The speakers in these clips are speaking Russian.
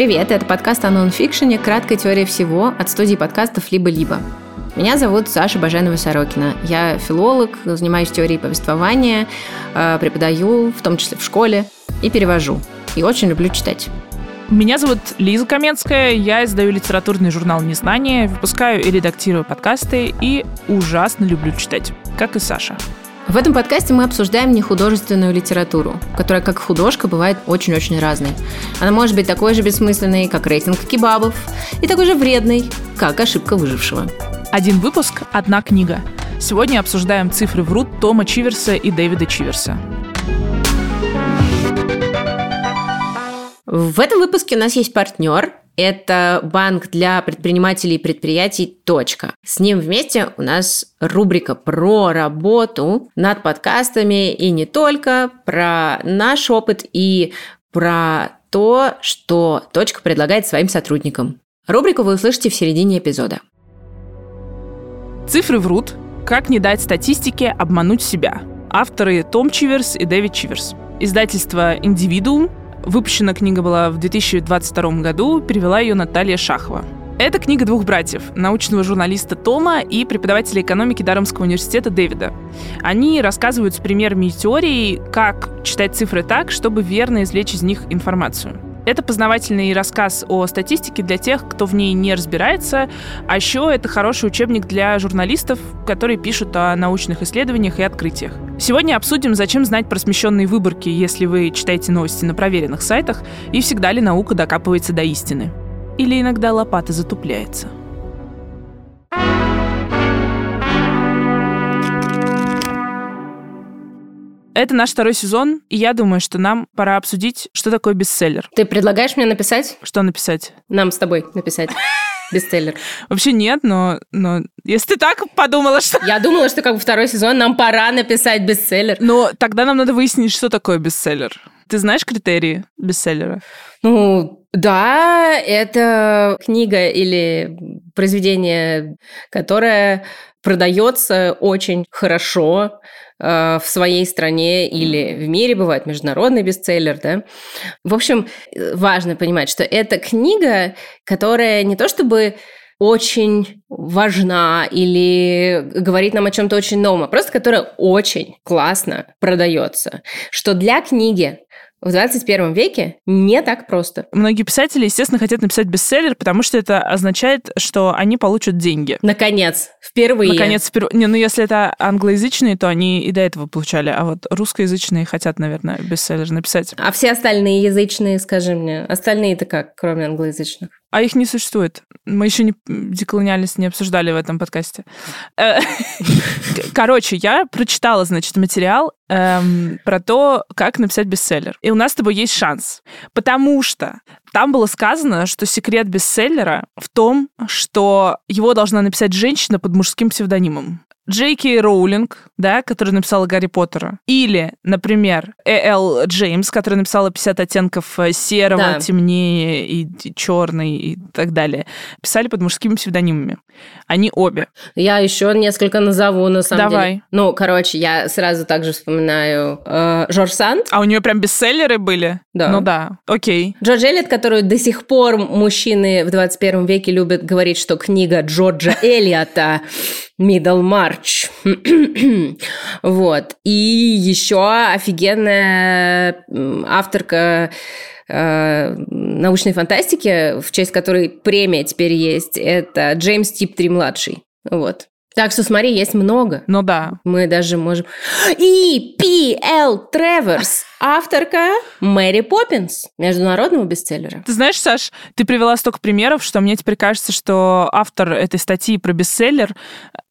Привет, это подкаст о нонфикшене «Краткая теория всего» от студии подкастов «Либо-либо». Меня зовут Саша Баженова-Сорокина. Я филолог, занимаюсь теорией повествования, э, преподаю, в том числе в школе, и перевожу. И очень люблю читать. Меня зовут Лиза Каменская, я издаю литературный журнал «Незнание», выпускаю и редактирую подкасты и ужасно люблю читать, как и Саша. В этом подкасте мы обсуждаем нехудожественную литературу, которая как художка бывает очень-очень разной. Она может быть такой же бессмысленной, как рейтинг кебабов, и такой же вредной, как ошибка выжившего. Один выпуск – одна книга. Сегодня обсуждаем «Цифры врут» Тома Чиверса и Дэвида Чиверса. В этом выпуске у нас есть партнер. Это банк для предпринимателей и предприятий «Точка». С ним вместе у нас рубрика про работу над подкастами и не только, про наш опыт и про то, что «Точка» предлагает своим сотрудникам. Рубрику вы услышите в середине эпизода. Цифры врут. Как не дать статистике обмануть себя. Авторы Том Чиверс и Дэвид Чиверс. Издательство «Индивидуум». Выпущена книга была в 2022 году, перевела ее Наталья Шахова. Это книга двух братьев, научного журналиста Тома и преподавателя экономики Дарамского университета Дэвида. Они рассказывают с примерами и теорией, как читать цифры так, чтобы верно извлечь из них информацию. Это познавательный рассказ о статистике для тех, кто в ней не разбирается, а еще это хороший учебник для журналистов, которые пишут о научных исследованиях и открытиях. Сегодня обсудим, зачем знать про смещенные выборки, если вы читаете новости на проверенных сайтах, и всегда ли наука докапывается до истины. Или иногда лопата затупляется. Это наш второй сезон, и я думаю, что нам пора обсудить, что такое бестселлер. Ты предлагаешь мне написать? Что написать? Нам с тобой написать. Бестселлер. Вообще нет, но, но если ты так подумала, что... Я думала, что как бы второй сезон нам пора написать бестселлер. Но тогда нам надо выяснить, что такое бестселлер. Ты знаешь критерии бестселлера? Ну, да, это книга или произведение, которое продается очень хорошо, в своей стране или в мире, бывает международный бестселлер, да. В общем, важно понимать, что это книга, которая не то чтобы очень важна или говорит нам о чем-то очень новом, а просто которая очень классно продается. Что для книги в 21 веке не так просто. Многие писатели, естественно, хотят написать бестселлер, потому что это означает, что они получат деньги. Наконец, впервые. Наконец, впервые. Не, ну если это англоязычные, то они и до этого получали, а вот русскоязычные хотят, наверное, бестселлер написать. А все остальные язычные, скажи мне, остальные-то как, кроме англоязычных? А их не существует. Мы еще не деколониальность не обсуждали в этом подкасте. Э, короче, я прочитала, значит, материал эм, про то, как написать бестселлер. И у нас с тобой есть шанс. Потому что там было сказано, что секрет бестселлера в том, что его должна написать женщина под мужским псевдонимом. Джей Кей Роулинг, да, которая написала Гарри Поттера. Или, например, Э.Л. Джеймс, которая написала 50 оттенков э, серого, да. темнее и черный и так далее. Писали под мужскими псевдонимами. Они обе. Я еще несколько назову, на самом Давай. деле. Ну, короче, я сразу также вспоминаю э, Жорж Санд. А у нее прям бестселлеры были? Да. Ну да, окей. Джордж Эллиот, которую до сих пор мужчины в 21 веке любят говорить, что книга Джорджа Эллиота Middlemarch. вот. И еще офигенная авторка э, научной фантастики, в честь которой премия теперь есть, это Джеймс Типтри младший. Вот. Так что, смотри, есть много. Ну да. Мы даже можем... И П.Л. Треверс авторка Мэри Поппинс, международного бестселлера. Ты знаешь, Саш, ты привела столько примеров, что мне теперь кажется, что автор этой статьи про бестселлер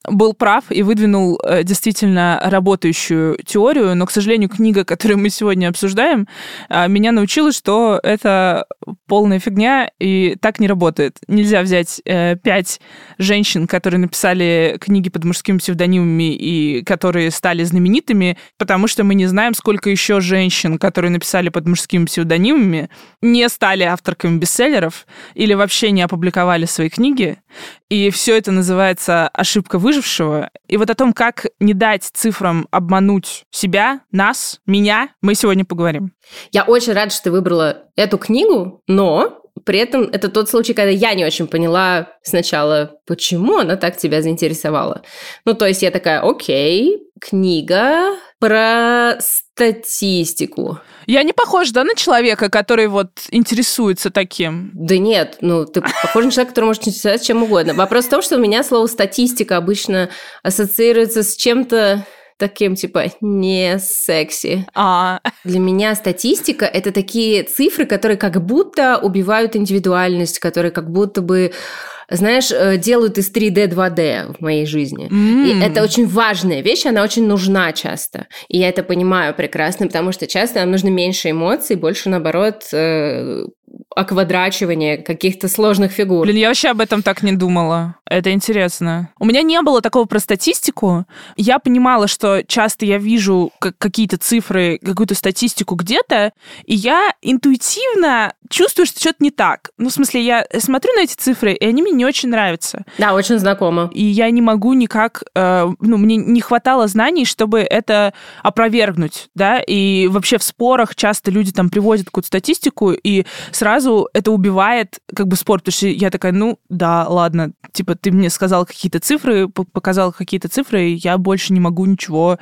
был прав и выдвинул э, действительно работающую теорию, но, к сожалению, книга, которую мы сегодня обсуждаем, э, меня научила, что это полная фигня и так не работает. Нельзя взять э, пять женщин, которые написали книги под мужскими псевдонимами и которые стали знаменитыми, потому что мы не знаем, сколько еще женщин женщин, которые написали под мужскими псевдонимами, не стали авторками бестселлеров или вообще не опубликовали свои книги. И все это называется ошибка выжившего. И вот о том, как не дать цифрам обмануть себя, нас, меня, мы сегодня поговорим. Я очень рада, что ты выбрала эту книгу, но При этом это тот случай, когда я не очень поняла сначала, почему она так тебя заинтересовала. Ну, то есть я такая, окей, книга про статистику. Я не похожа, да, на человека, который вот интересуется таким? Да нет, ну, ты похож на человека, который может интересоваться чем угодно. Вопрос в том, что у меня слово «статистика» обычно ассоциируется с чем-то таким, типа, не секси. А. Для меня статистика – это такие цифры, которые как будто убивают индивидуальность, которые как будто бы знаешь, э, делают из 3D 2D в моей жизни. Mm. И это очень важная вещь, она очень нужна часто. И я это понимаю прекрасно, потому что часто нам нужно меньше эмоций, больше, наоборот, э, оквадрачивание каких-то сложных фигур. Блин, я вообще об этом так не думала. Это интересно. У меня не было такого про статистику. Я понимала, что часто я вижу какие-то цифры, какую-то статистику где-то, и я интуитивно чувствую, что что-то не так. Ну, в смысле, я смотрю на эти цифры, и они мне не очень нравятся. Да, очень знакомо. И я не могу никак... Э, ну, мне не хватало знаний, чтобы это опровергнуть, да, и вообще в спорах часто люди там приводят какую-то статистику, и сразу это убивает как бы спор, потому что я такая, ну, да, ладно, типа ты мне сказал какие-то цифры, показал какие-то цифры, и я больше не могу ничего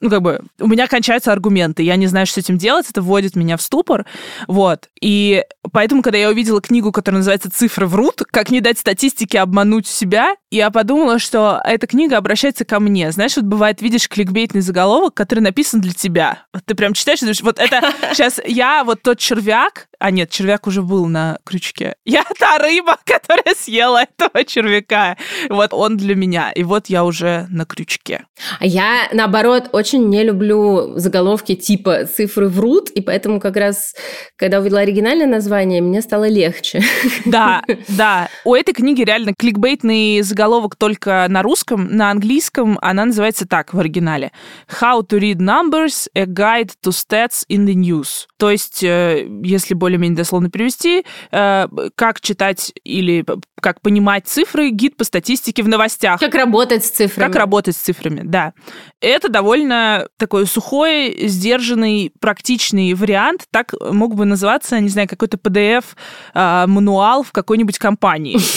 ну, как бы, у меня кончаются аргументы, я не знаю, что с этим делать, это вводит меня в ступор, вот. И поэтому, когда я увидела книгу, которая называется «Цифры врут. Как не дать статистике обмануть себя», я подумала, что эта книга обращается ко мне. Знаешь, вот бывает, видишь кликбейтный заголовок, который написан для тебя. Вот ты прям читаешь и думаешь, вот это сейчас я, вот тот червяк, а нет, червяк уже был на крючке. Я та рыба, которая съела этого червяка. Вот он для меня. И вот я уже на крючке. А я, наоборот, очень не люблю заголовки типа «цифры врут», и поэтому как раз, когда увидела оригинальное название, мне стало легче. Да, да. У этой книги реально кликбейтный заголовок только на русском. На английском она называется так в оригинале. «How to read numbers, a guide to stats in the news». То есть, э, если более более-менее дословно перевести, э, как читать или как понимать цифры, гид по статистике в новостях. Как работать с цифрами. Как работать с цифрами, да. Это довольно такой сухой, сдержанный, практичный вариант. Так мог бы называться, не знаю, какой-то PDF-мануал а, в какой-нибудь компании.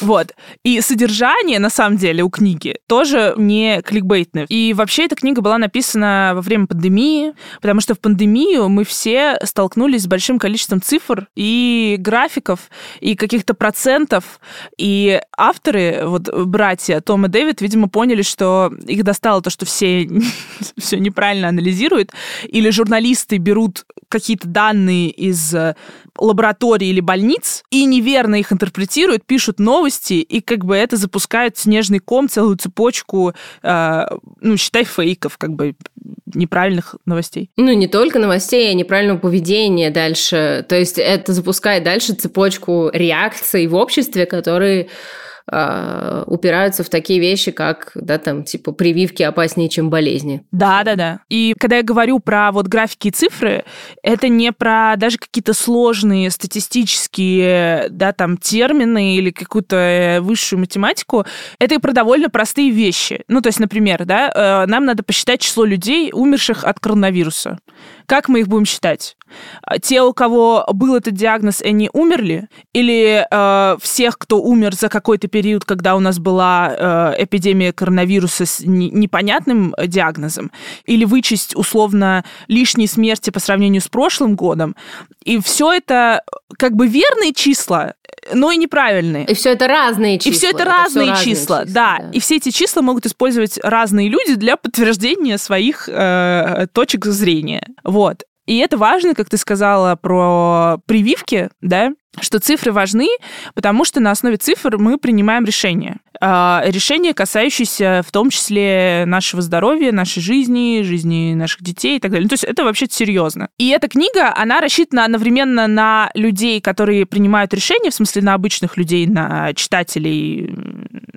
Вот. И содержание, на самом деле, у книги тоже не кликбейтное. И вообще эта книга была написана во время пандемии, потому что в пандемию мы все столкнулись с большим количеством цифр и графиков, и каких-то процентов. И авторы, вот братья Том и Дэвид, видимо, поняли, что их достало то, что все все неправильно анализируют, или журналисты берут какие-то данные из лабораторий или больниц и неверно их интерпретируют, пишут новости, и как бы это запускает снежный ком, целую цепочку, э, ну, считай, фейков, как бы неправильных новостей. Ну, не только новостей, а неправильного поведения дальше. То есть это запускает дальше цепочку реакций в обществе, которые э, упираются в такие вещи, как, да, там, типа, прививки опаснее, чем болезни. Да, да, да. И когда я говорю про вот графики и цифры, это не про даже какие-то сложные статистические, да, там, термины или какую-то э, высшую математику, это и про довольно простые вещи. Ну, то есть, например, да, э, нам надо посчитать число людей, умерших от коронавируса. Как мы их будем считать? А, те, у кого был этот диагноз, они умерли? Или э, всех, кто умер за какой-то период, когда у нас была э, эпидемия коронавируса с не, непонятным диагнозом? Или вычесть условно лишние смерти по сравнению с прошлым годом? И все это как бы верные числа, но и неправильные. И все это разные числа. И все это, это разные, все числа, разные числа, да. да. И все эти числа могут использовать разные люди для подтверждения своих э, точек зрения. Вот. И это важно, как ты сказала про прививки, да, что цифры важны, потому что на основе цифр мы принимаем решения. А, решения, касающиеся в том числе нашего здоровья, нашей жизни, жизни наших детей и так далее. Ну, то есть это вообще серьезно. И эта книга, она рассчитана одновременно на людей, которые принимают решения, в смысле на обычных людей, на читателей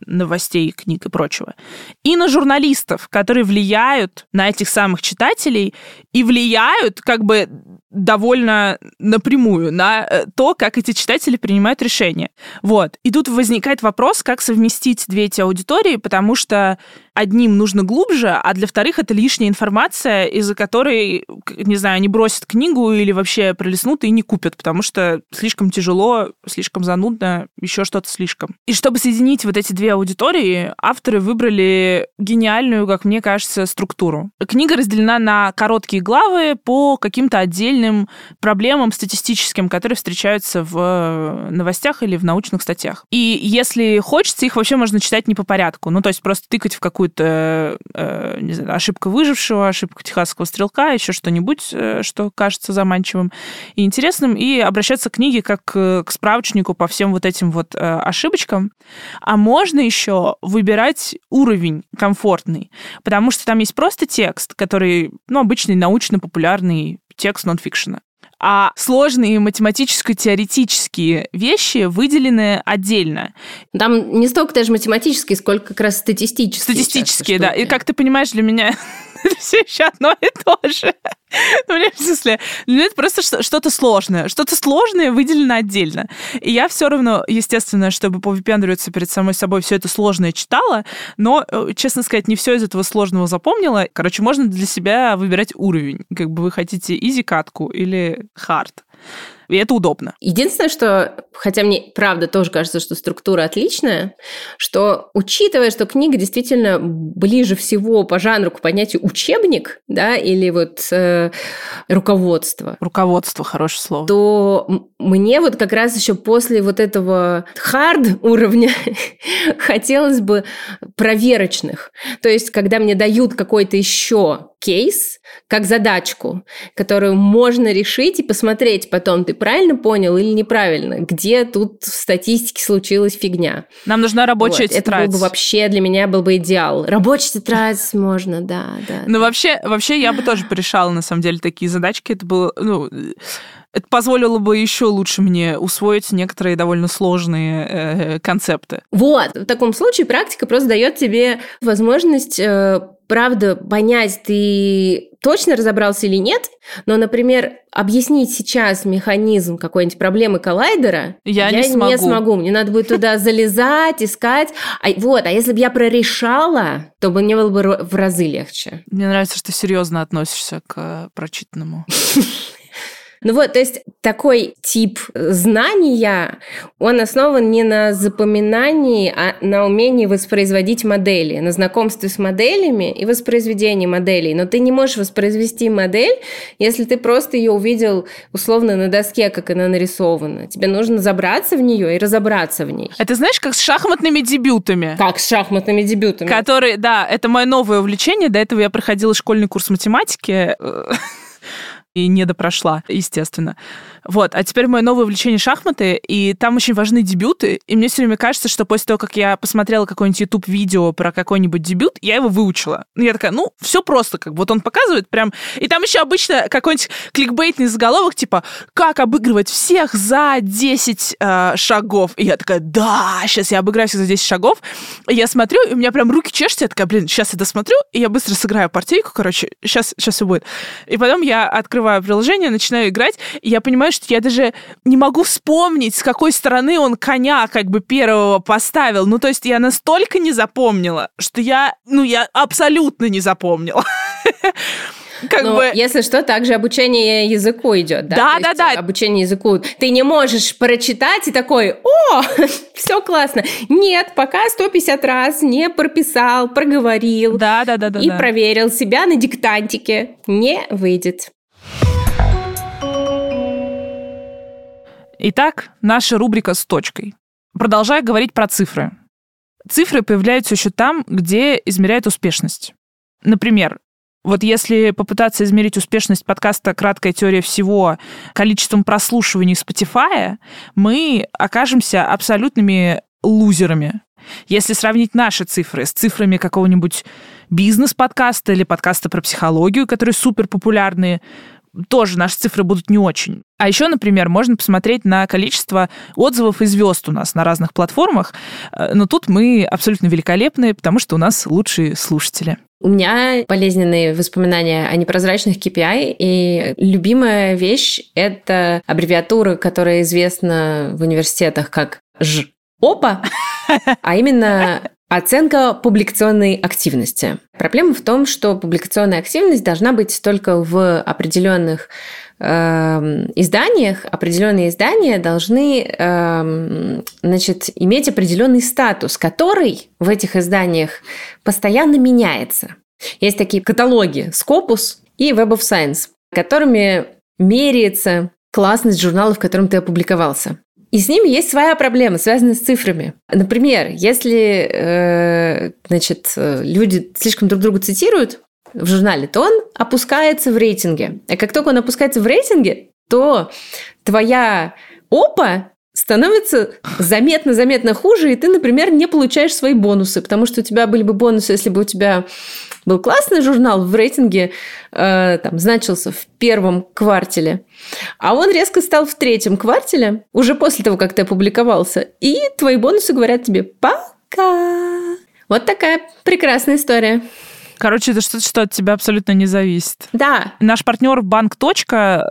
новостей, книг и прочего, и на журналистов, которые влияют на этих самых читателей и влияют как бы довольно напрямую на э, то, как эти читатели принимают решения. Вот. И тут возникает вопрос, как совместить две эти аудитории, потому что одним нужно глубже, а для вторых это лишняя информация, из-за которой, не знаю, они бросят книгу или вообще пролеснут и не купят, потому что слишком тяжело, слишком занудно, еще что-то слишком. И чтобы соединить вот эти две аудитории, авторы выбрали гениальную, как мне кажется, структуру. Книга разделена на короткие главы по каким-то отдельным проблемам статистическим, которые встречаются в новостях или в научных статьях. И если хочется, их вообще можно читать не по порядку. Ну, то есть просто тыкать в какую какую-то, э, не знаю, ошибку выжившего, ошибку техасского стрелка, еще что-нибудь, э, что кажется заманчивым и интересным, и обращаться к книге как к справочнику по всем вот этим вот э, ошибочкам. А можно еще выбирать уровень комфортный, потому что там есть просто текст, который, ну, обычный научно-популярный текст нонфикшена а сложные математическо-теоретические вещи выделены отдельно. Там не столько даже математические, сколько как раз статистические. Статистические, да. И как ты понимаешь, для меня это все еще одно и то же. Ну, в смысле, меня это просто что-то сложное. Что-то сложное выделено отдельно. И я все равно, естественно, чтобы повыпендриваться перед самой собой, все это сложное читала, но, э, честно сказать, не все из этого сложного запомнила. Короче, можно для себя выбирать уровень. Как бы вы хотите изи-катку или хард. И это удобно. Единственное, что, хотя мне правда тоже кажется, что структура отличная, что учитывая, что книга действительно ближе всего по жанру к понятию учебник, да, или вот э, руководство. Руководство, хорошее слово. То мне вот как раз еще после вот этого хард уровня хотелось бы проверочных. То есть, когда мне дают какой-то еще кейс, как задачку, которую можно решить и посмотреть потом, ты правильно понял или неправильно, где тут в статистике случилась фигня. Нам нужна рабочая вот. тетрадь. Это был бы вообще для меня был бы идеал. Рабочая тетрадь можно, да, да. Ну, вообще, вообще я бы тоже порешала, на самом деле, такие задачки. Это было, ну, это позволило бы еще лучше мне усвоить некоторые довольно сложные э, концепты. Вот, в таком случае практика просто дает тебе возможность э, правда понять, ты точно разобрался или нет, но, например, объяснить сейчас механизм какой-нибудь проблемы коллайдера я, я не, смогу. не смогу. Мне надо будет туда залезать, искать. А, вот, а если бы я прорешала, то бы мне было бы в разы легче. Мне нравится, что ты серьезно относишься к э, прочитанному. Ну вот, то есть такой тип знания, он основан не на запоминании, а на умении воспроизводить модели, на знакомстве с моделями и воспроизведении моделей. Но ты не можешь воспроизвести модель, если ты просто ее увидел условно на доске, как она нарисована. Тебе нужно забраться в нее и разобраться в ней. Это знаешь, как с шахматными дебютами. Как с шахматными дебютами. Которые, да, это мое новое увлечение. До этого я проходила школьный курс математики и не допрошла, естественно. Вот. А теперь мое новое увлечение шахматы, и там очень важны дебюты. И мне все время кажется, что после того, как я посмотрела какое-нибудь YouTube-видео про какой-нибудь дебют, я его выучила. И я такая, ну, все просто, как вот он показывает прям... И там еще обычно какой-нибудь кликбейтный заголовок, типа, как обыгрывать всех за 10 э, шагов. И я такая, да, сейчас я обыграю всех за 10 шагов. И я смотрю, и у меня прям руки чешутся, я такая, блин, сейчас я досмотрю, и я быстро сыграю партийку, короче, сейчас, сейчас все будет. И потом я открываю приложение, начинаю играть, и я понимаю, что я даже не могу вспомнить, с какой стороны он коня как бы первого поставил. Ну, то есть я настолько не запомнила, что я, ну, я абсолютно не запомнила. как ну, бы... Если что, также обучение языку идет, да? Да, да, да. Обучение языку. Ты не можешь прочитать и такой, о, все классно. Нет, пока 150 раз не прописал, проговорил. Да, да, да, да. И да. проверил себя на диктантике. Не выйдет. Итак, наша рубрика с точкой. Продолжая говорить про цифры. Цифры появляются еще там, где измеряют успешность. Например, вот если попытаться измерить успешность подкаста «Краткая теория всего» количеством прослушиваний Spotify, мы окажемся абсолютными лузерами. Если сравнить наши цифры с цифрами какого-нибудь бизнес-подкаста или подкаста про психологию, которые супер популярные, тоже наши цифры будут не очень. А еще, например, можно посмотреть на количество отзывов и звезд у нас на разных платформах. Э, но тут мы абсолютно великолепные, потому что у нас лучшие слушатели. У меня болезненные воспоминания о непрозрачных KPI, и любимая вещь — это аббревиатура, которая известна в университетах как ЖОПа, а именно Оценка публикационной активности. Проблема в том, что публикационная активность должна быть только в определенных э, изданиях. Определенные издания должны э, значит, иметь определенный статус, который в этих изданиях постоянно меняется. Есть такие каталоги Scopus и Web of Science, которыми меряется классность журнала, в котором ты опубликовался. И с ними есть своя проблема, связанная с цифрами. Например, если э, значит, люди слишком друг друга цитируют в журнале, то он опускается в рейтинге. А как только он опускается в рейтинге, то твоя опа становится заметно-заметно хуже, и ты, например, не получаешь свои бонусы, потому что у тебя были бы бонусы, если бы у тебя был классный журнал в рейтинге, э, там, значился в первом квартале, а он резко стал в третьем квартале, уже после того, как ты опубликовался, и твои бонусы говорят тебе «пока». Вот такая прекрасная история. Короче, это что-то, что от тебя абсолютно не зависит. Да. Наш партнер Банк.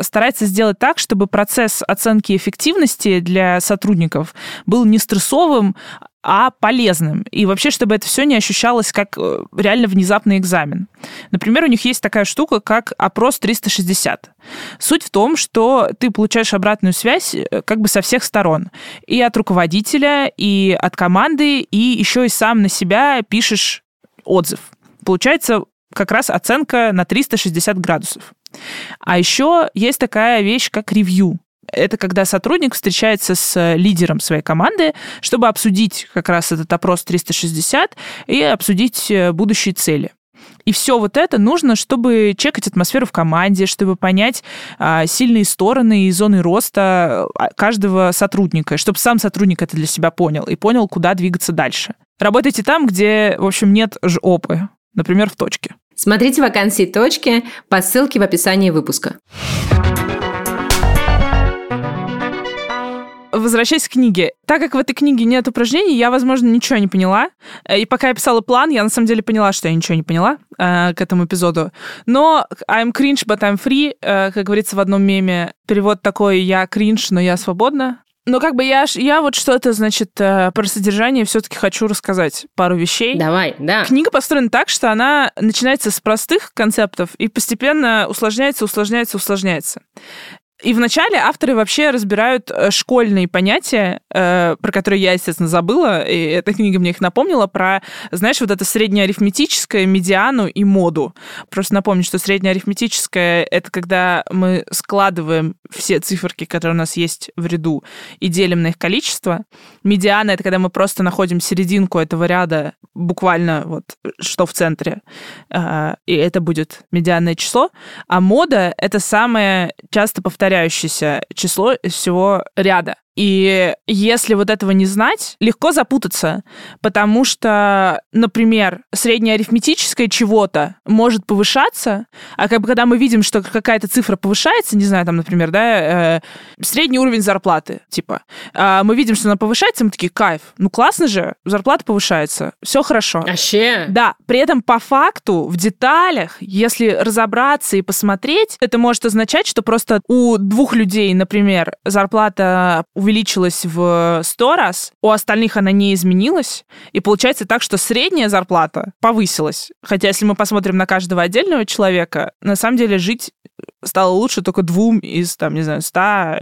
старается сделать так, чтобы процесс оценки эффективности для сотрудников был не стрессовым, а полезным. И вообще, чтобы это все не ощущалось как э, реально внезапный экзамен. Например, у них есть такая штука, как опрос 360. Суть в том, что ты получаешь обратную связь э, как бы со всех сторон. И от руководителя, и от команды, и еще и сам на себя пишешь отзыв. Получается как раз оценка на 360 градусов. А еще есть такая вещь, как ревью. Это когда сотрудник встречается с лидером своей команды, чтобы обсудить как раз этот опрос 360 и обсудить э, будущие цели. И все вот это нужно, чтобы чекать атмосферу в команде, чтобы понять а, сильные стороны и зоны роста а, каждого сотрудника, чтобы сам сотрудник это для себя понял и понял, куда двигаться дальше. Работайте там, где, в общем, нет жопы например, в точке. Смотрите вакансии точки по ссылке в описании выпуска. Возвращаясь к книге. Так как в этой книге нет упражнений, я, возможно, ничего не поняла. Э, и пока я писала план, я на самом деле поняла, что я ничего не поняла э, к этому эпизоду. Но I'm cringe, but I'm free, э, как говорится в одном меме. Перевод такой «я кринж, но я свободна». Но как бы я, я вот что-то, значит, э, про содержание все-таки хочу рассказать пару вещей. Давай, да. Книга построена так, что она начинается с простых концептов и постепенно усложняется, усложняется, усложняется. И вначале авторы вообще разбирают э, школьные понятия, э, про которые я, естественно, забыла, и эта книга мне их напомнила, про, знаешь, вот это среднеарифметическое, медиану и моду. Просто напомню, что среднеарифметическое — это когда мы складываем все циферки, которые у нас есть в ряду, и делим на их количество. Медиана — это когда мы просто находим серединку этого ряда, буквально вот что в центре, э, и это будет медианное число. А мода — это самое часто повторяющееся повторяющееся число из всего ряда. И если вот этого не знать, легко запутаться, потому что, например, среднеарифметическое чего-то может повышаться, а как бы когда мы видим, что какая-то цифра повышается, не знаю, там, например, да, э, средний уровень зарплаты, типа, э, мы видим, что она повышается, мы такие, кайф, ну классно же, зарплата повышается, все хорошо. Вообще? Да, при этом по факту, в деталях, если разобраться и посмотреть, это может означать, что просто у двух людей, например, зарплата увеличилась в 100 раз, у остальных она не изменилась, и получается так, что средняя зарплата повысилась. Хотя если мы посмотрим на каждого отдельного человека, на самом деле жить стало лучше только двум из, там, не знаю, ста,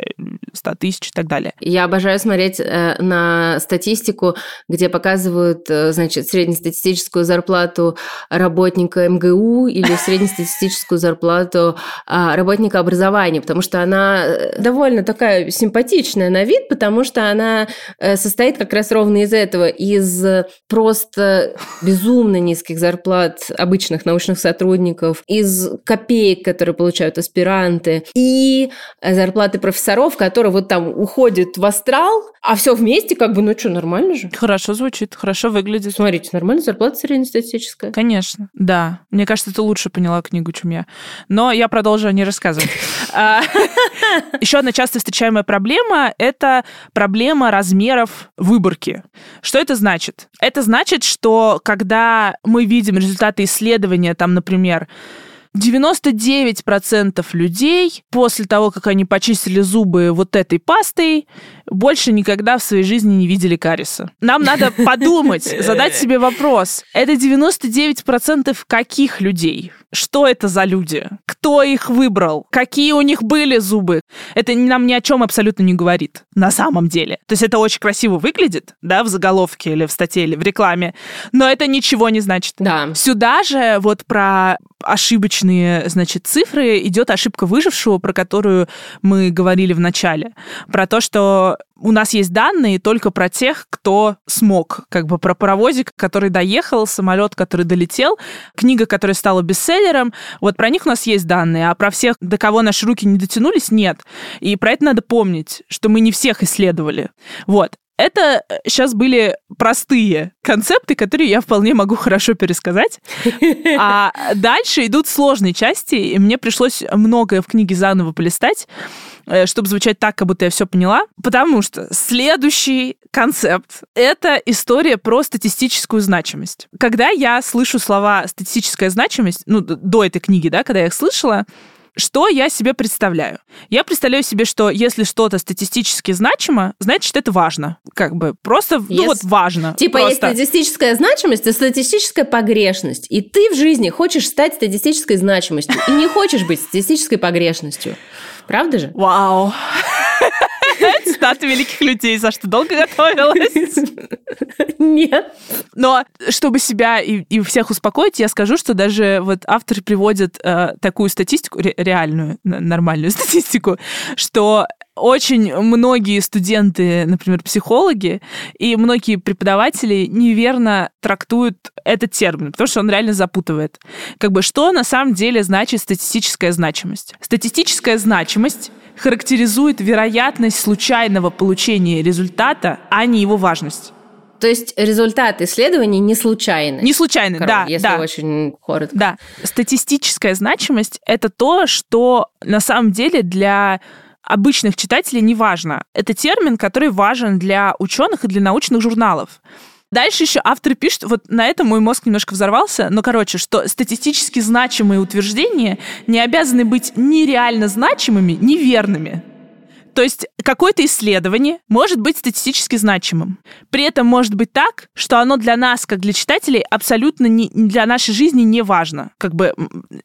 ста тысяч и так далее. Я обожаю смотреть э, на статистику, где показывают, э, значит, среднестатистическую зарплату работника МГУ или среднестатистическую зарплату э, работника образования, потому что она э, довольно такая симпатичная на вид, потому что она э, состоит как раз ровно из этого, из просто безумно низких зарплат обычных научных сотрудников, из копеек, которые получают из аспиранты, и зарплаты профессоров, которые вот там уходят в астрал, а все вместе как бы, ну что, нормально же? Хорошо звучит, хорошо выглядит. Смотрите, нормальная зарплата среднестатистическая. Конечно, да. Мне кажется, ты лучше поняла книгу, чем я. Но я продолжу не рассказывать. А, Еще одна часто встречаемая проблема – это проблема размеров выборки. Что это значит? Это значит, что когда мы видим результаты исследования, там, например, 99% людей после того, как они почистили зубы вот этой пастой, больше никогда в своей жизни не видели кариеса. Нам надо подумать, задать себе вопрос. Это 99% каких людей? Что это за люди? Кто их выбрал? Какие у них были зубы? Это нам ни о чем абсолютно не говорит на самом деле. То есть это очень красиво выглядит, да, в заголовке или в статье или в рекламе, но это ничего не значит. Да. Сюда же вот про ошибочные, значит, цифры идет ошибка выжившего, про которую мы говорили в начале. Про то, что у нас есть данные только про тех, кто смог, как бы про паровозик, который доехал, самолет, который долетел, книга, которая стала бестселлером, вот про них у нас есть данные, а про всех, до кого наши руки не дотянулись, нет. И про это надо помнить, что мы не всех исследовали. Вот. Это сейчас были простые концепты, которые я вполне могу хорошо пересказать. А дальше идут сложные части, и мне пришлось многое в книге заново полистать, э, чтобы звучать так, как будто я все поняла. Потому что следующий концепт — это история про статистическую значимость. Когда я слышу слова «статистическая значимость», ну, до этой книги, да, когда я их слышала, что я себе представляю? Я представляю себе, что если что-то статистически значимо, значит, это важно. Как бы просто, yes. ну вот важно. Типа просто. есть статистическая значимость и статистическая погрешность. И ты в жизни хочешь стать статистической значимостью и не хочешь быть статистической погрешностью. Правда же? Вау. Цитаты великих людей. За что долго готовилась? Нет. Но чтобы себя и, и всех успокоить, я скажу, что даже вот авторы приводят э, такую статистику, ре- реальную, нормальную статистику, что очень многие студенты, например, психологи и многие преподаватели неверно трактуют этот термин, потому что он реально запутывает. Как бы что на самом деле значит статистическая значимость? Статистическая значимость характеризует вероятность случайного получения результата, а не его важность. То есть результат исследований не случайный. Не случайный, Короче, да. Если да. очень коротко. Да. Статистическая значимость — это то, что на самом деле для обычных читателей не важно. Это термин, который важен для ученых и для научных журналов. Дальше еще авторы пишут, вот на этом мой мозг немножко взорвался, но, короче, что статистически значимые утверждения не обязаны быть ни реально значимыми, ни верными. То есть какое-то исследование может быть статистически значимым. При этом может быть так, что оно для нас, как для читателей, абсолютно не, для нашей жизни не важно. Как бы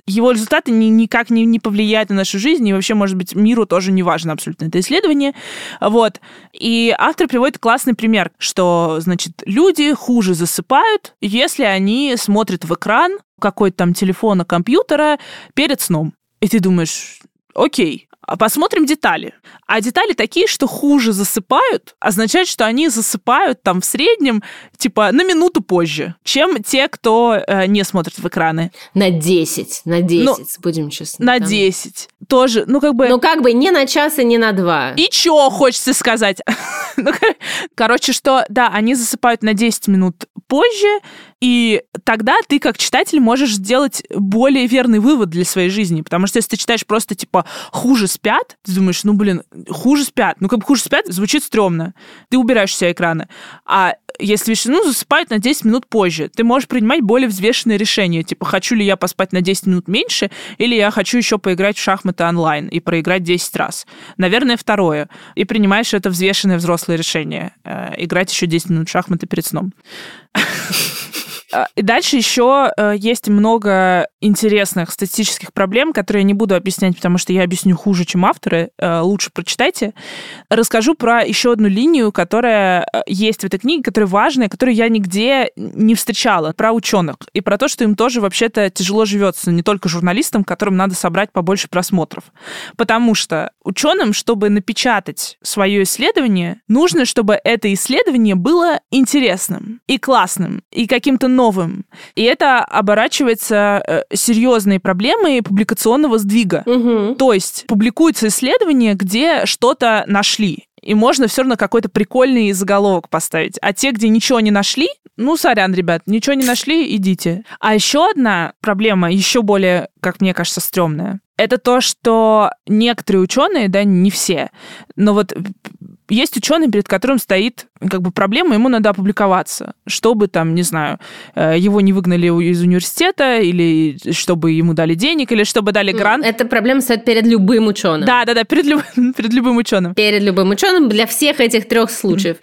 его результаты ни, никак не, не повлияют на нашу жизнь, и вообще, может быть, миру тоже не важно абсолютно это исследование. Вот. И автор приводит классный пример, что, значит, люди хуже засыпают, если они смотрят в экран какой-то там телефона, компьютера перед сном. И ты думаешь, окей, посмотрим детали. А детали такие, что хуже засыпают, означает, что они засыпают там в среднем типа на минуту позже, чем те, кто э, не смотрит в экраны. На 10, на 10, ну, будем честны. На там. 10. Тоже, ну как бы... Ну как бы не на час и не на два. И чё хочется сказать? Ну, короче, что, да, они засыпают на 10 минут позже, и тогда ты, как читатель, можешь сделать более верный вывод для своей жизни. Потому что если ты читаешь просто, типа, хуже спят, ты думаешь, ну, блин, хуже спят. Ну, как бы хуже спят, звучит стрёмно. Ты убираешь все экраны. А если видишь, ну, засыпают на 10 минут позже, ты можешь принимать более взвешенные решения. Типа, хочу ли я поспать на 10 минут меньше, или я хочу еще поиграть в шахматы онлайн и проиграть 10 раз. Наверное, второе. И принимаешь это взвешенное взрослое решение. Э, играть еще 10 минут в шахматы перед сном. А, и дальше еще э, есть много интересных статистических проблем, которые я не буду объяснять, потому что я объясню хуже, чем авторы. Э, лучше прочитайте. Расскажу про еще одну линию, которая э, есть в этой книге, которая важная, которую я нигде не встречала, про ученых. И про то, что им тоже вообще-то тяжело живется, не только журналистам, которым надо собрать побольше просмотров. Потому что ученым, чтобы напечатать свое исследование, нужно, чтобы это исследование было интересным и классным, и каким-то новым новым. И это оборачивается э, серьезной проблемой публикационного сдвига. Угу. То есть публикуется исследование, где что-то нашли и можно все равно какой-то прикольный заголовок поставить. А те, где ничего не нашли, ну, сорян, ребят, ничего не нашли, идите. А еще одна проблема, еще более, как мне кажется, стрёмная, это то, что некоторые ученые, да, не все, но вот есть ученый, перед которым стоит как бы проблема, ему надо опубликоваться, чтобы там, не знаю, э, его не выгнали из университета, или чтобы ему дали денег, или чтобы дали грант. Эта проблема стоит перед любым ученым. Да, да, да, перед, люб... перед любым ученым. Перед любым ученым для всех этих трех случаев.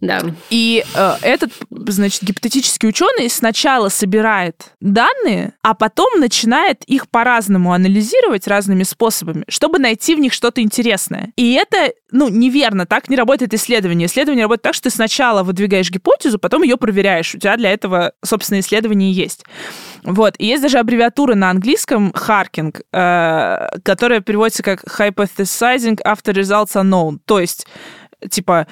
Да. И э, этот, значит, гипотетический ученый сначала собирает данные, а потом начинает их по-разному анализировать разными способами, чтобы найти в них что-то интересное. И это, ну, неверно, так не работает исследование. Исследование работает так, что ты сначала выдвигаешь гипотезу, потом ее проверяешь. У тебя для этого, собственно, исследование есть. Вот. И есть даже аббревиатура на английском «harking», э, которая переводится как «hypothesizing after results unknown». То есть, типа,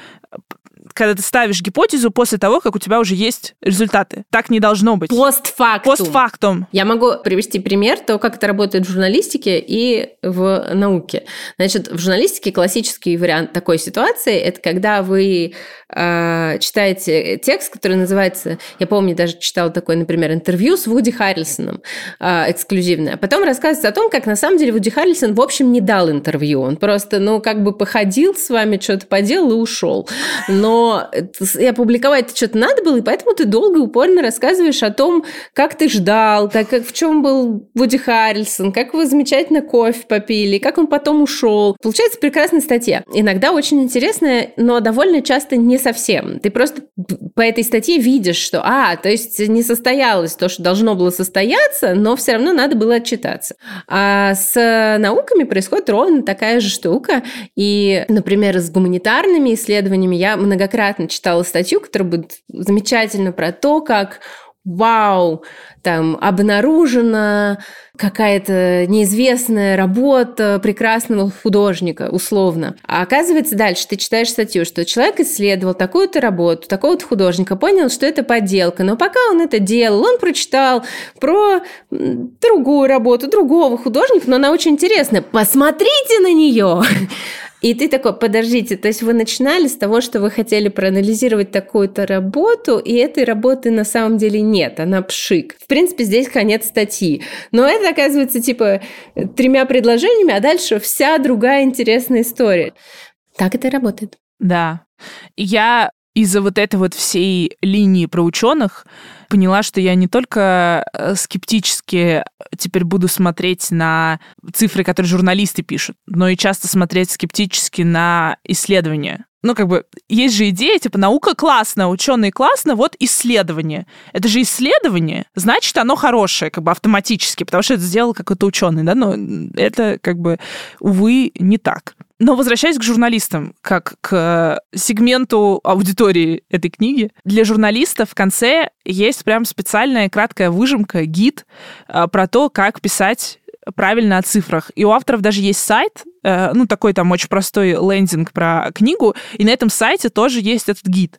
когда ты ставишь гипотезу после того, как у тебя уже есть результаты. Так не должно быть. Постфактум. Постфактум. Я могу привести пример того, как это работает в журналистике и в науке. Значит, в журналистике классический вариант такой ситуации – это когда вы э, читаете текст, который называется, я помню, даже читала такое, например, интервью с Вуди Харрельсоном э, эксклюзивное. Потом рассказывается о том, как на самом деле Вуди Харрельсон, в общем, не дал интервью. Он просто, ну, как бы походил с вами, что-то поделал и ушел. Но и опубликовать что-то надо было, и поэтому ты долго и упорно рассказываешь о том, как ты ждал, так как в чем был Вуди Харрельсон, как вы замечательно кофе попили, как он потом ушел. Получается прекрасная статья. Иногда очень интересная, но довольно часто не совсем. Ты просто по этой статье видишь, что, а, то есть не состоялось то, что должно было состояться, но все равно надо было отчитаться. А с науками происходит ровно такая же штука. И, например, с гуманитарными исследованиями я многократно многократно читала статью, которая будет замечательно про то, как вау, там обнаружена какая-то неизвестная работа прекрасного художника, условно. А оказывается, дальше ты читаешь статью, что человек исследовал такую-то работу, такого-то художника, понял, что это подделка. Но пока он это делал, он прочитал про другую работу, другого художника, но она очень интересная. Посмотрите на нее! И ты такой, подождите, то есть вы начинали с того, что вы хотели проанализировать такую-то работу, и этой работы на самом деле нет, она пшик. В принципе, здесь конец статьи. Но это оказывается типа тремя предложениями, а дальше вся другая интересная история. Так это работает. Да. Я из-за вот этой вот всей линии про ученых поняла, что я не только э, скептически теперь буду смотреть на цифры, которые журналисты пишут, но и часто смотреть скептически на исследования. Ну, как бы, есть же идея, типа, наука классно, ученые классно, вот исследование. Это же исследование, значит, оно хорошее, как бы, автоматически, потому что это сделал какой-то ученый, да, но это, как бы, увы, не так. Но возвращаясь к журналистам, как к сегменту аудитории этой книги, для журналистов в конце есть прям специальная краткая выжимка, гид а, про то, как писать правильно о цифрах. И у авторов даже есть сайт, ну, такой там очень простой лендинг про книгу, и на этом сайте тоже есть этот гид.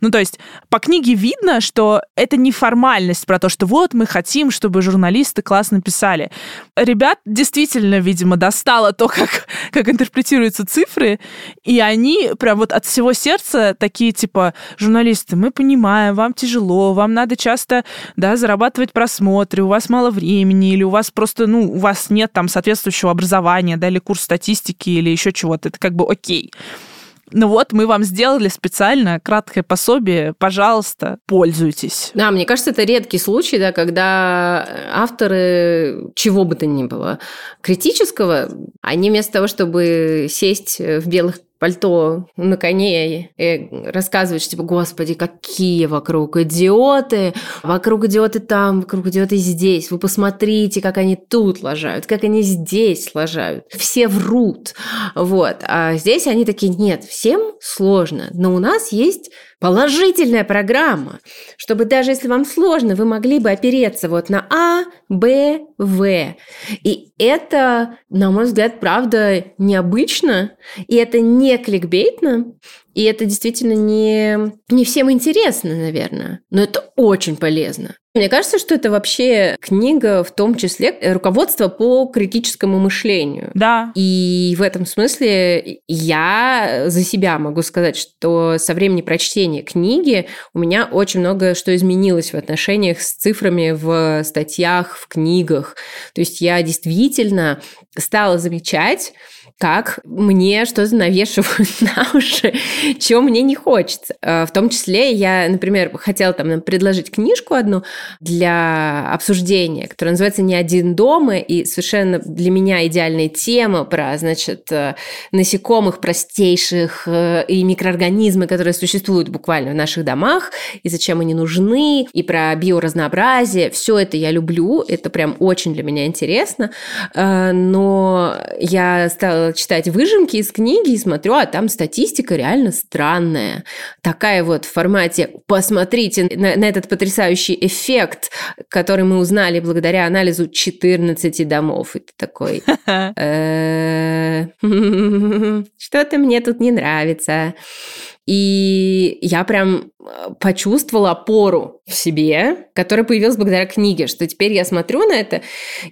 Ну, то есть по книге видно, что это не формальность про то, что вот мы хотим, чтобы журналисты классно писали. Ребят действительно, видимо, достало то, как, как интерпретируются цифры, и они прям вот от всего сердца такие, типа, журналисты, мы понимаем, вам тяжело, вам надо часто, да, зарабатывать просмотры, у вас мало времени, или у вас просто, ну, у вас нет там соответствующего образования, да, или курс статистики, или еще чего-то. Это как бы окей. Ну вот, мы вам сделали специально краткое пособие, пожалуйста, пользуйтесь. Да, мне кажется, это редкий случай, да, когда авторы чего бы то ни было критического, они вместо того, чтобы сесть в белых пальто на коне и рассказывать, что типа, господи, какие вокруг идиоты, вокруг идиоты там, вокруг идиоты здесь, вы посмотрите, как они тут лажают, как они здесь лажают, все врут, вот, а здесь они такие, нет, всем сложно, но у нас есть положительная программа, чтобы даже если вам сложно, вы могли бы опереться вот на А, Б, В. И это, на мой взгляд, правда необычно, и это не кликбейтно, И это действительно не, не всем интересно, наверное. Но это очень полезно. Мне кажется, что это вообще книга, в том числе руководство по критическому мышлению. Да. И в этом смысле я за себя могу сказать, что со времени прочтения книги у меня очень много что изменилось в отношениях с цифрами в статьях, в книгах. То есть я действительно стала замечать, как мне что-то навешивают на уши, чего мне не хочется. Э, в том числе я, например, хотела там предложить книжку одну для обсуждения, которая называется «Не один дома», и совершенно для меня идеальная тема про, значит, э, насекомых простейших э, и микроорганизмы, которые существуют буквально в наших домах, и зачем они нужны, и про биоразнообразие. Все это я люблю, это прям очень для меня интересно, но я стала читать выжимки из книги и смотрю, а там статистика реально странная. Такая вот в формате «посмотрите на, на этот потрясающий эффект, который мы узнали благодаря анализу 14 домов». И ты такой... «Э, что-то мне тут не нравится. И я прям э, почувствовала опору в себе, которая появилась благодаря книге, что теперь я смотрю на это,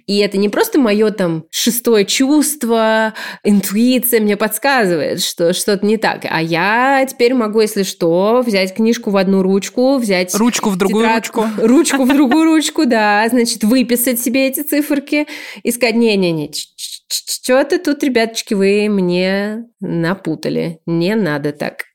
и это не просто мое там шестое чувство, интуиция мне подсказывает, что что-то не так, а я теперь могу, если что, взять книжку в одну ручку, взять... Ручку в другую тетрадку, ручку. Ручку в другую ручку, да, значит, выписать себе эти циферки и сказать, не-не-не, что-то тут, ребяточки, вы мне напутали, не надо так.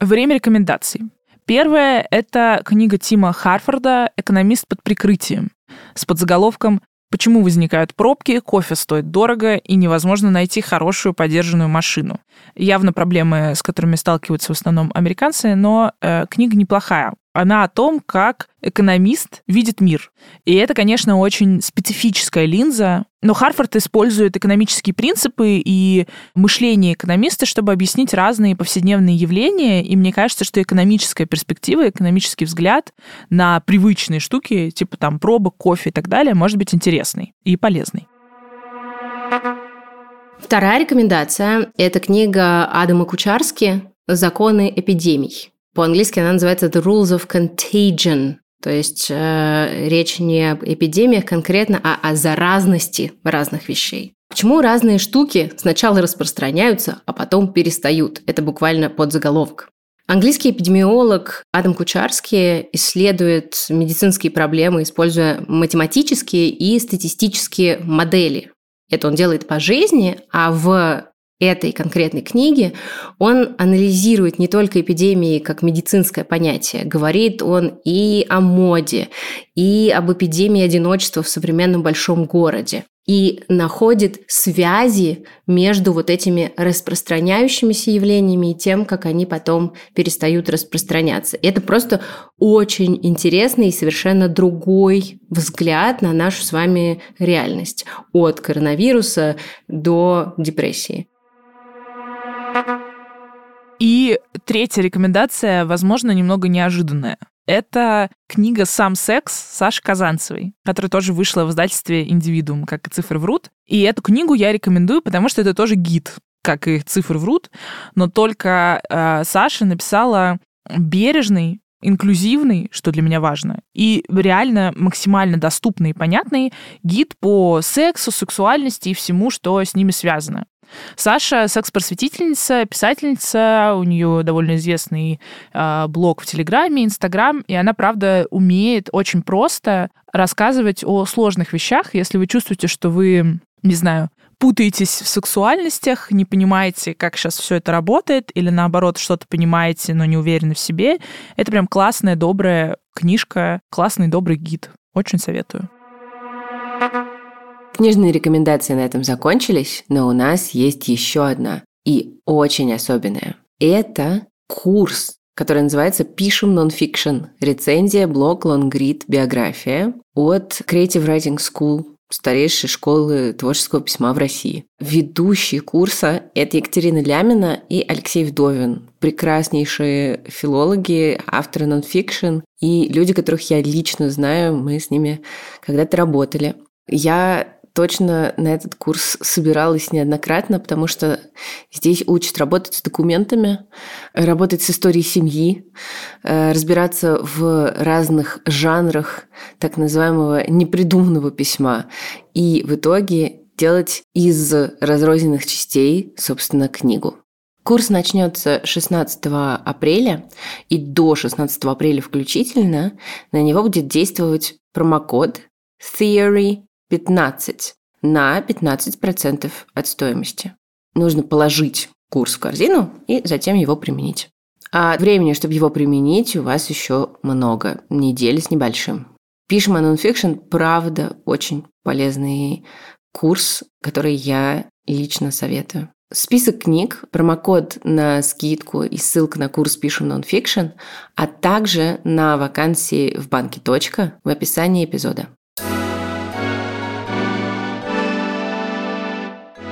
Время рекомендаций. Первая – это книга Тима Харфорда «Экономист под прикрытием» с подзаголовком «Почему возникают пробки, кофе стоит дорого и невозможно найти хорошую подержанную машину». Явно проблемы, с которыми сталкиваются в основном американцы, но э, книга неплохая она о том, как экономист видит мир. И это, конечно, очень специфическая линза, но Харфорд использует экономические принципы и мышление экономиста, чтобы объяснить разные повседневные явления. И мне кажется, что экономическая перспектива, экономический взгляд на привычные штуки, типа там пробок, кофе и так далее, может быть интересный и полезный. Вторая рекомендация – это книга Адама Кучарски «Законы эпидемий». По-английски она называется The Rules of Contagion. То есть э, речь не об эпидемиях конкретно, а о заразности разных вещей. Почему разные штуки сначала распространяются, а потом перестают? Это буквально подзаголовок. Английский эпидемиолог Адам Кучарский исследует медицинские проблемы, используя математические и статистические модели. Это он делает по жизни, а в этой конкретной книги он анализирует не только эпидемии как медицинское понятие, говорит он и о моде, и об эпидемии одиночества в современном большом городе и находит связи между вот этими распространяющимися явлениями и тем, как они потом перестают распространяться. Это просто очень интересный и совершенно другой взгляд на нашу с вами реальность от коронавируса до депрессии. И третья рекомендация, возможно, немного неожиданная. Это книга «Сам секс» Саши Казанцевой, которая тоже вышла в издательстве «Индивидуум», как и «Цифры врут». И эту книгу я рекомендую, потому что это тоже гид, как и «Цифры врут», но только э, Саша написала бережный, инклюзивный, что для меня важно, и реально максимально доступный и понятный гид по сексу, сексуальности и всему, что с ними связано. Саша секс-просветительница, писательница, у нее довольно известный э, блог в Телеграме, Инстаграм, и она, правда, умеет очень просто рассказывать о сложных вещах. Если вы чувствуете, что вы, не знаю, путаетесь в сексуальностях, не понимаете, как сейчас все это работает, или наоборот, что-то понимаете, но не уверены в себе, это прям классная, добрая книжка, классный, добрый гид. Очень советую. Книжные рекомендации на этом закончились, но у нас есть еще одна и очень особенная. Это курс, который называется «Пишем нонфикшн. Рецензия, блог, лонгрид, биография» от Creative Writing School старейшей школы творческого письма в России. Ведущие курса – это Екатерина Лямина и Алексей Вдовин. Прекраснейшие филологи, авторы нонфикшн и люди, которых я лично знаю, мы с ними когда-то работали. Я точно на этот курс собиралась неоднократно, потому что здесь учат работать с документами, работать с историей семьи, э, разбираться в разных жанрах так называемого непридуманного письма. И в итоге делать из разрозненных частей, собственно, книгу. Курс начнется 16 апреля, и до 16 апреля включительно на него будет действовать промокод Theory 15 на 15% от стоимости. Нужно положить курс в корзину и затем его применить. А времени, чтобы его применить, у вас еще много, недели с небольшим. Пишем о нонфикшн, правда, очень полезный курс, который я лично советую. Список книг, промокод на скидку и ссылка на курс «Пишем нонфикшн», а также на вакансии в банке «Точка» в описании эпизода.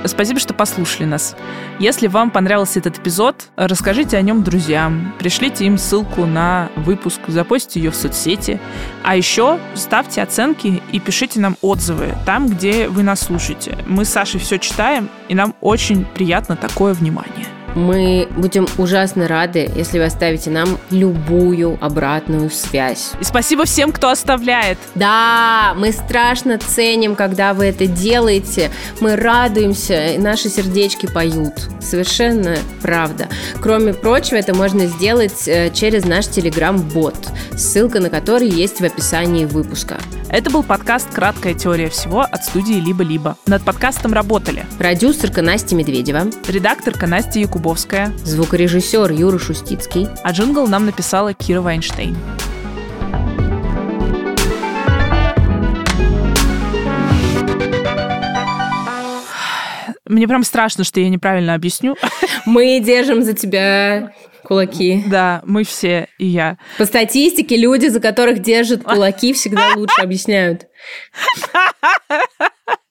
Спасибо, что послушали нас. Если вам понравился этот эпизод, расскажите о нем друзьям, пришлите им ссылку на выпуск, запостите ее в соцсети. А еще ставьте оценки и пишите нам отзывы там, где вы нас слушаете. Мы с Сашей все читаем, и нам очень приятно такое внимание. Мы будем ужасно рады, если вы оставите нам любую обратную связь. И спасибо всем, кто оставляет. Да, мы страшно ценим, когда вы это делаете. Мы радуемся, и наши сердечки поют. Совершенно правда. Кроме прочего, это можно сделать э, через наш телеграм-бот, ссылка на который есть в описании выпуска. Это был подкаст «Краткая теория всего» от студии «Либо-либо». Над подкастом работали продюсерка Настя Медведева, редакторка Настя Якубовская, звукорежиссер Юра Шустицкий, а джингл нам написала Кира Вайнштейн. Мне прям страшно, что я неправильно объясню. Мы держим за тебя кулаки. Да, мы все, и я. По статистике, люди, за которых держат кулаки, всегда лучше объясняют.